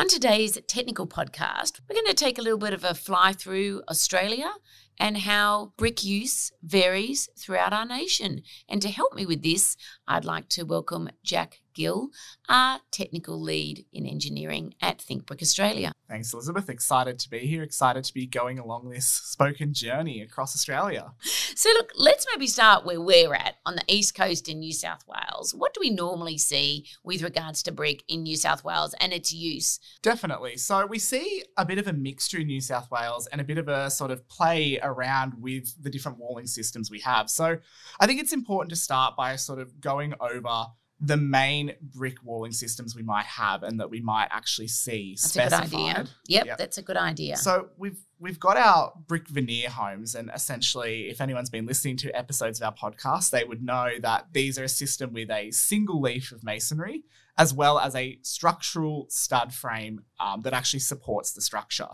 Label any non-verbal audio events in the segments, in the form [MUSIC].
On today's technical podcast, we're going to take a little bit of a fly through Australia and how brick use varies throughout our nation. And to help me with this, I'd like to welcome Jack Gill, our technical lead in engineering at Think Brick Australia. Thanks, Elizabeth. Excited to be here. Excited to be going along this spoken journey across Australia. So, look, let's maybe start where we're at on the east coast in New South Wales. What do we normally see with regards to brick in New South Wales and its use? Definitely. So, we see a bit of a mixture in New South Wales and a bit of a sort of play around with the different walling systems we have. So, I think it's important to start by sort of going over the main brick walling systems we might have and that we might actually see That's specified. a good idea. Yep, yep, that's a good idea. So we've we've got our brick veneer homes, and essentially, if anyone's been listening to episodes of our podcast, they would know that these are a system with a single leaf of masonry, as well as a structural stud frame um, that actually supports the structure,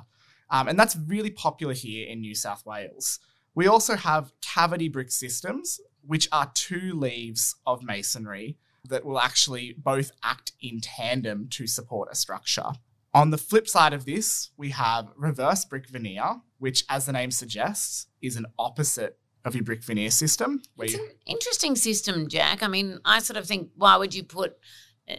um, and that's really popular here in New South Wales. We also have cavity brick systems, which are two leaves of masonry that will actually both act in tandem to support a structure. On the flip side of this, we have reverse brick veneer, which, as the name suggests, is an opposite of your brick veneer system. It's you- an interesting system, Jack. I mean, I sort of think, why would you put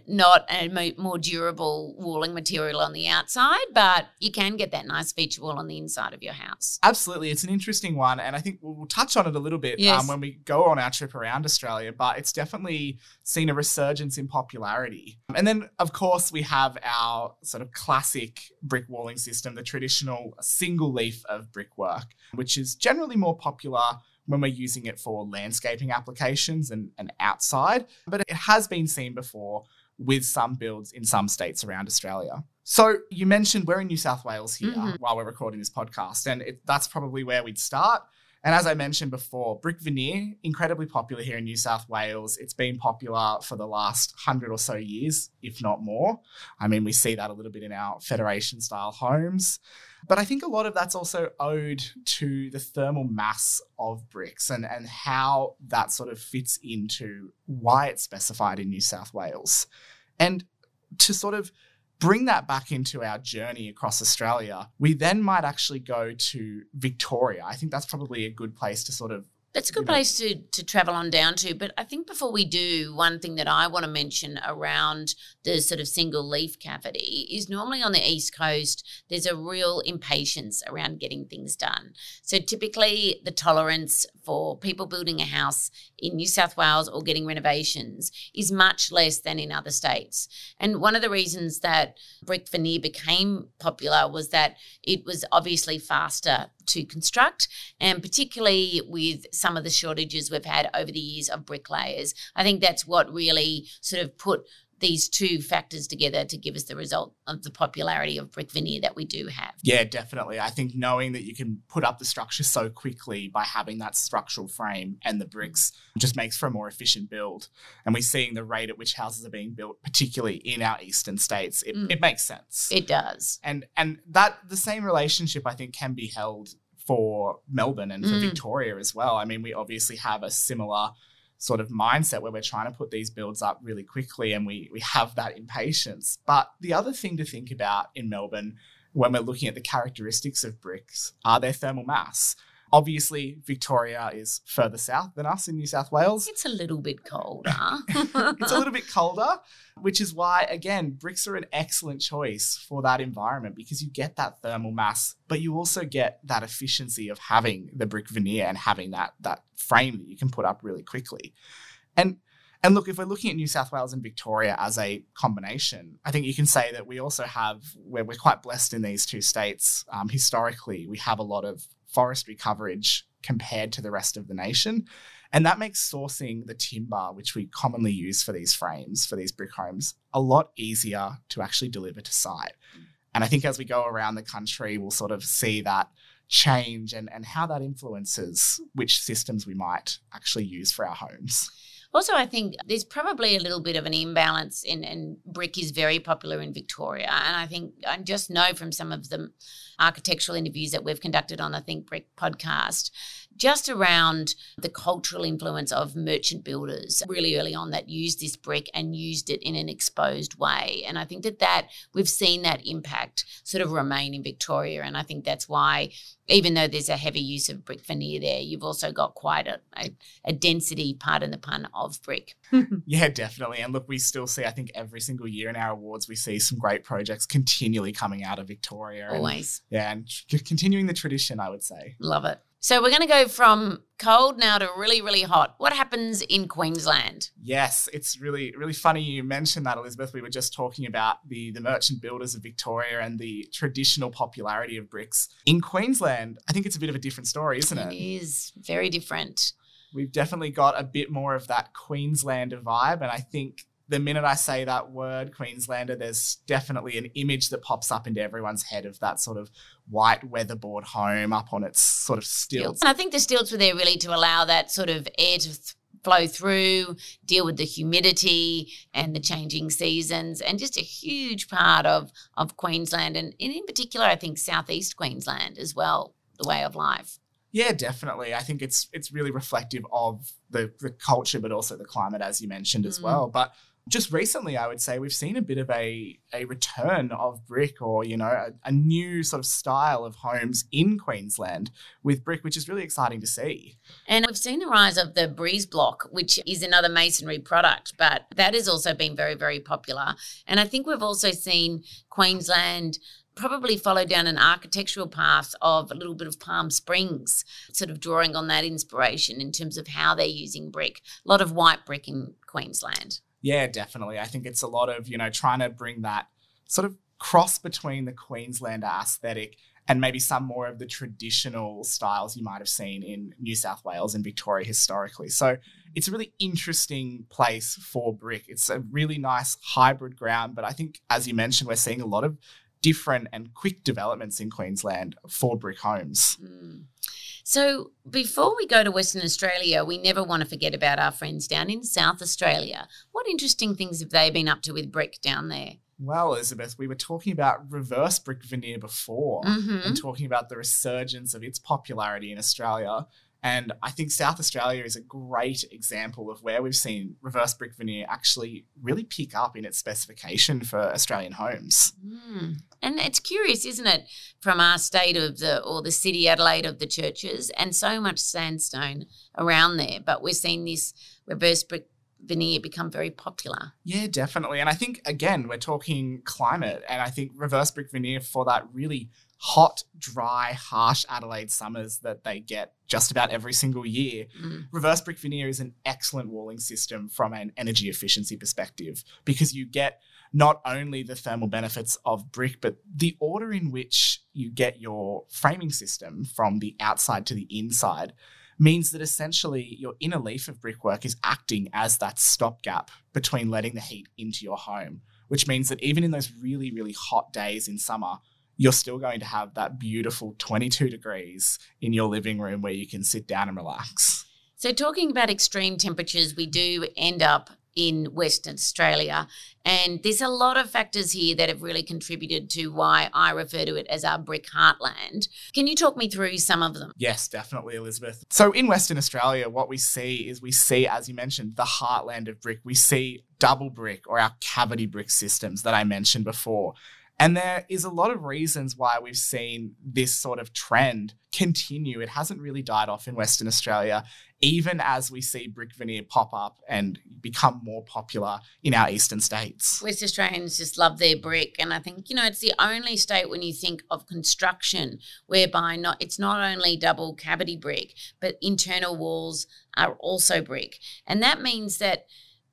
not a more durable walling material on the outside, but you can get that nice feature wall on the inside of your house. Absolutely. It's an interesting one. And I think we'll, touch on it a little bit um, yes. um, when we go on our trip around Australia, but it's definitely seen a resurgence in popularity. And then, of course, we have our sort of classic brick walling system, the traditional single leaf of brickwork, which is generally more popular when we're using it for landscaping applications and, and outside, but it has been seen before with some builds in some states around Australia. So you mentioned we're in New South Wales here mm-hmm. while we're recording this podcast, and it, that's probably where we'd start. And as I mentioned before, brick veneer, incredibly popular here in New South Wales. It's been popular for the last hundred or so years, if not more. I mean, we see that a little bit in our Federation style homes. But I think a lot of that's also owed to the thermal mass of bricks and, and how that sort of fits into why it's specified in New South Wales. And to sort of bring that back into our journey across Australia, we then might actually go to Victoria. I think that's probably a good place to sort of that's a good place to to travel on down to. But I think before we do, one thing that I want to mention around the sort of single leaf cavity is normally on the east coast there's a real impatience around getting things done. So typically the tolerance for people building a house in New South Wales or getting renovations is much less than in other states. And one of the reasons that brick veneer became popular was that it was obviously faster to construct, and particularly with some of the shortages we've had over the years of bricklayers. I think that's what really sort of put these two factors together to give us the result of the popularity of brick veneer that we do have. Yeah, definitely. I think knowing that you can put up the structure so quickly by having that structural frame and the bricks just makes for a more efficient build. And we're seeing the rate at which houses are being built, particularly in our eastern states. It, mm. it makes sense. It does. And and that the same relationship I think can be held for Melbourne and for mm. Victoria as well. I mean, we obviously have a similar sort of mindset where we're trying to put these builds up really quickly and we we have that impatience. But the other thing to think about in Melbourne when we're looking at the characteristics of bricks are their thermal mass. Obviously, Victoria is further south than us in New South Wales. It's a little bit colder. [LAUGHS] it's a little bit colder, which is why, again, bricks are an excellent choice for that environment because you get that thermal mass, but you also get that efficiency of having the brick veneer and having that, that frame that you can put up really quickly. And and look, if we're looking at New South Wales and Victoria as a combination, I think you can say that we also have, where we're quite blessed in these two states, um, historically, we have a lot of forestry coverage compared to the rest of the nation. And that makes sourcing the timber, which we commonly use for these frames, for these brick homes, a lot easier to actually deliver to site. And I think as we go around the country, we'll sort of see that change and, and how that influences which systems we might actually use for our homes. Also, I think there's probably a little bit of an imbalance in, and brick is very popular in Victoria. And I think I just know from some of the architectural interviews that we've conducted on the Think Brick podcast just around the cultural influence of merchant builders really early on that used this brick and used it in an exposed way. And I think that that we've seen that impact sort of remain in Victoria. And I think that's why, even though there's a heavy use of brick veneer there, you've also got quite a, a, a density, pardon the pun, of brick. [LAUGHS] yeah, definitely. And look, we still see, I think every single year in our awards, we see some great projects continually coming out of Victoria. Always. And, yeah, and continuing the tradition, I would say. Love it. So we're going to go from cold now to really, really hot. What happens in Queensland? Yes, it's really, really funny you mentioned that, Elizabeth. We were just talking about the, the merchant builders of Victoria and the traditional popularity of bricks. In Queensland, I think it's a bit of a different story, isn't it? It is very different. We've definitely got a bit more of that Queenslander vibe. And I think the minute I say that word, Queenslander, there's definitely an image that pops up into everyone's head of that sort of white weatherboard home up on its sort of stilts. And I think the stilts were there really to allow that sort of air to th- flow through, deal with the humidity and the changing seasons, and just a huge part of, of Queensland, and in particular, I think southeast Queensland as well, the way of life. Yeah, definitely. I think it's it's really reflective of the the culture, but also the climate, as you mentioned as mm. well. But just recently, I would say we've seen a bit of a, a return of brick or, you know, a, a, new sort of style of homes in Queensland with brick, which is really exciting to see. And we've seen the rise of the Breeze Block, which is another masonry product, but that has also been very, very popular. And I think we've also seen Queensland probably follow down an architectural path of a little bit of Palm Springs, sort of drawing on that inspiration in terms of how they're using brick. A lot of white brick in Queensland. Yeah, definitely. I think it's a lot of, you know, trying to bring that sort of cross between the Queenslander aesthetic and maybe some more of the traditional styles you might have seen in New South Wales and Victoria historically. So it's a really interesting place for brick. It's a really nice hybrid ground, but I think, as you mentioned, we're seeing a lot of different and quick developments in Queensland for brick homes. Mm. So, before we go to Western Australia, we never want to forget about our friends down in South Australia. What interesting things have they been up to with brick down there? Well, Elizabeth, we were talking about reverse brick veneer before mm-hmm. and talking about the resurgence of its popularity in Australia. And I think South Australia is a great example of where we've seen reverse brick veneer actually really pick up in its specification for Australian homes. Mm. And it's curious, isn't it, from our state of the or the city Adelaide of the churches and so much sandstone around there, but we're seeing this reverse brick veneer become very popular. Yeah, definitely. And I think again, we're talking climate and I think reverse brick veneer for that really hot, dry, harsh Adelaide summers that they get just about every single year. Mm. Reverse brick veneer is an excellent walling system from an energy efficiency perspective because you get not only the thermal benefits of brick, but the order in which you get your framing system from the outside to the inside means that essentially your inner leaf of brickwork is acting as that stopgap between letting the heat into your home, which means that even in those really, really hot days in summer, you're still going to have that beautiful 22 degrees in your living room where you can sit down and relax. So, talking about extreme temperatures, we do end up in Western Australia. And there's a lot of factors here that have really contributed to why I refer to it as our brick heartland. Can you talk me through some of them? Yes, definitely, Elizabeth. So in Western Australia, what we see is we see, as you mentioned, the heartland of brick. We see double brick or our cavity brick systems that I mentioned before. And there is a lot of reasons why we've seen this sort of trend continue. It hasn't really died off in Western Australia, even as we see brick veneer pop up and become more popular in our eastern states. West Australians just love their brick. And I think, you know, it's the only state when you think of construction whereby not it's not only double cavity brick, but internal walls are also brick. And that means that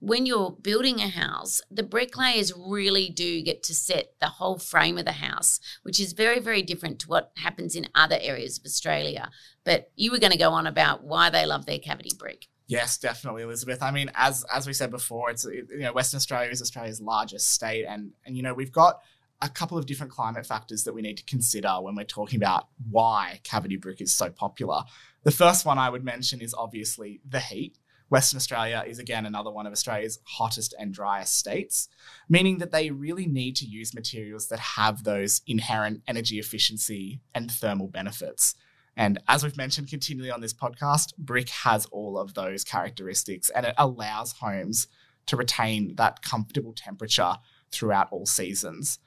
when you're building a house, the bricklayers really do get to set the whole frame of the house, which is very, very different to what happens in other areas of Australia. But you were going to go on about why they love their cavity brick. Yes, definitely, Elizabeth. I mean, as as we said before, it's you know Western Australia is Australia's largest state, and and you know we've got a couple of different climate factors that we need to consider when we're talking about why cavity brick is so popular. The first one I would mention is obviously the heat. Western Australia is again another one of Australia's hottest and driest states, meaning that they really need to use materials that have those inherent energy efficiency and thermal benefits. And as we've mentioned continually on this podcast, brick has all of those characteristics and it allows homes to retain that comfortable temperature throughout all seasons.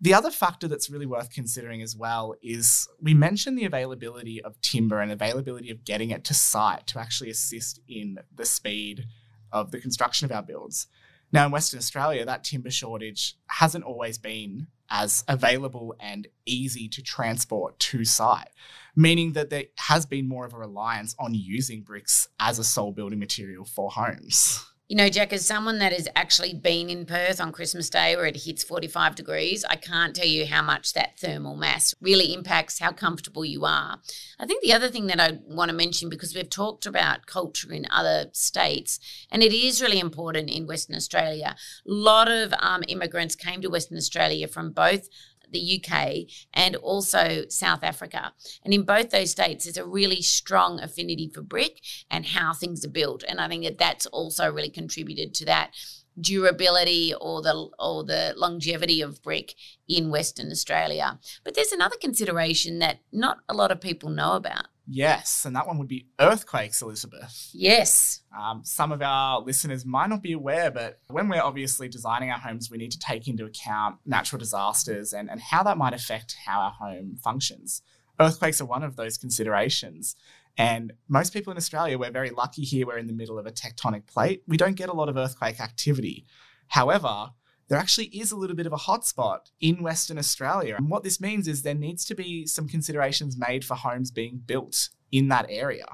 The other factor that's really worth considering as well is we mentioned the availability of timber and availability of getting it to site to actually assist in the speed of the construction of our builds. Now, in Western Australia, that timber shortage hasn't always been as available and easy to transport to site, meaning that there has been more of a reliance on using bricks as a sole building material for homes. You know, Jack, as someone that has actually been in Perth on Christmas Day where it hits 45 degrees, I can't tell you how much that thermal mass really impacts how comfortable you are. I think the other thing that I want to mention, because we've talked about culture in other states, and it is really important in Western Australia, a lot of um, immigrants came to Western Australia from both the UK, and also South Africa. And in both those states, there's a really strong affinity for brick and how things are built. And I think that that's also really contributed to that durability or the or the longevity of brick in Western Australia. But there's another consideration that not a lot of people know about. Yes, and that one would be earthquakes, Elizabeth. Yes. Um, some of our listeners might not be aware, but when we're obviously designing our homes, we need to take into account natural disasters and, and how that might affect how our home functions. Earthquakes are one of those considerations. And most people in Australia, we're very lucky here. We're in the middle of a tectonic plate. We don't get a lot of earthquake activity. However, there actually is a little bit of a hotspot in Western Australia. And what this means is there needs to be some considerations made for homes being built in that area.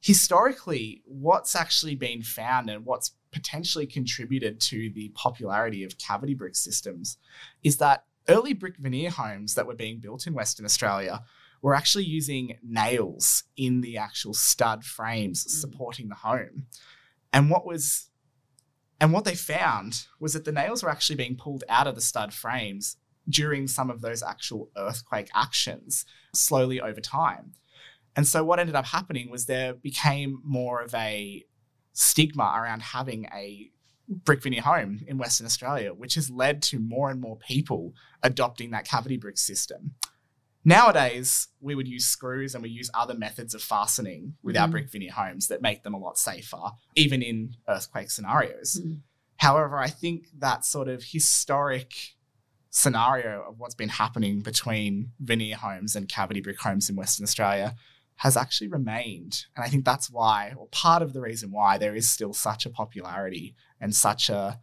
Historically, what's actually been found and what's potentially contributed to the popularity of cavity brick systems is that early brick veneer homes that were being built in Western Australia were actually using nails in the actual stud frames mm. supporting the home. And what was and what they found was that the nails were actually being pulled out of the stud frames during some of those actual earthquake actions slowly over time. And so what ended up happening was there became more of a stigma around having a brick veneer home in Western Australia, which has led to more and more people adopting that cavity brick system. Nowadays, we would use screws and we use other methods of fastening with mm. our brick veneer homes that make them a lot safer, even in earthquake scenarios. Mm. However, I think that sort of historic scenario of what's been happening between veneer homes and cavity brick homes in Western Australia has actually remained. And I think that's why, or part of the reason why, there is still such a popularity and such a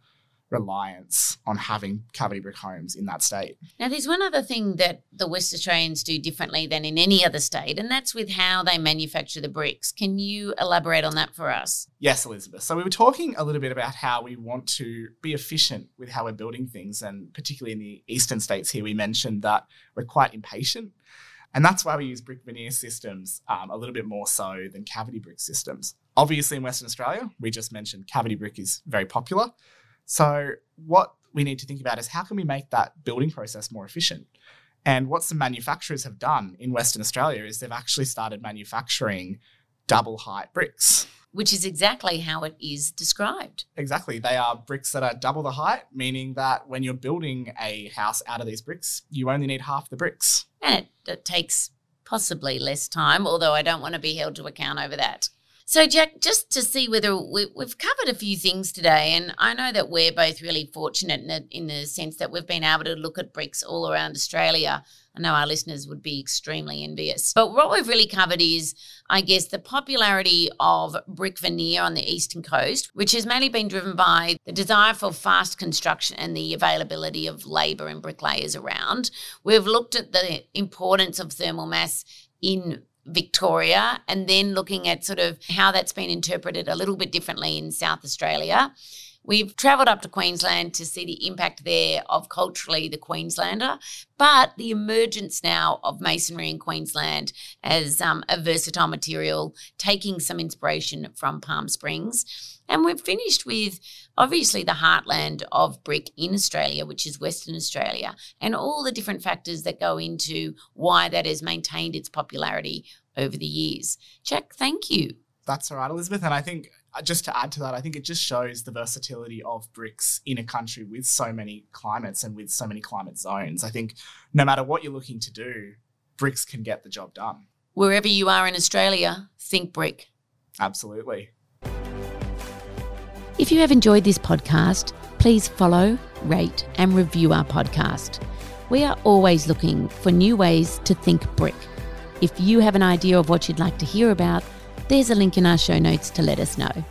reliance on having cavity brick homes in that state. Now, there's one other thing that the West Australians do differently than in any other state, and that's with how they manufacture the bricks. Can you elaborate on that for us? Yes, Elizabeth. So, we were talking a little bit about how we want to be efficient with how we're building things, and particularly in the eastern states here, we mentioned that we're quite impatient. And that's why we use brick veneer systems um, a little bit more so than cavity brick systems. Obviously, in Western Australia, we just mentioned cavity brick is very popular. So, what we need to think about is how can we make that building process more efficient? And what some manufacturers have done in Western Australia is they've actually started manufacturing double height bricks. Which is exactly how it is described. Exactly. They are bricks that are double the height, meaning that when you're building a house out of these bricks, you only need half the bricks. And it, it takes possibly less time, although I don't want to be held to account over that. So, Jack, just to see whether we, have covered a few things today, and I know that we're both really fortunate in the, in the sense that we've been able to look at bricks all around Australia. I know our listeners would be extremely envious. But what we've really covered is, I guess, the popularity of brick veneer on the eastern coast, which has mainly been driven by the desire for fast construction and the availability of labour and bricklayers around. We've looked at the importance of thermal mass in Victoria, and then looking at sort of how that's been interpreted a little bit differently in South Australia. We've travelled up to Queensland to see the impact there of culturally the Queenslander, but the emergence now of masonry in Queensland as um, a versatile material, taking some inspiration from Palm Springs. And we've finished with obviously the heartland of brick in Australia, which is Western Australia, and all the different factors that go into why that has maintained its popularity over the years. Jack, thank you. That's all right, Elizabeth. And I think Uh, just to add to that, I think it just shows the versatility of bricks in a country with so many climates and with so many climate zones. I think no matter what you're looking to do, bricks can get the job done. Wherever you are in Australia, think brick. Absolutely. If you have enjoyed this podcast, please follow, rate, and review our podcast. We are always looking for new ways to think brick. If you have an idea of what you'd like to hear about, there's a link in our show notes to let us know.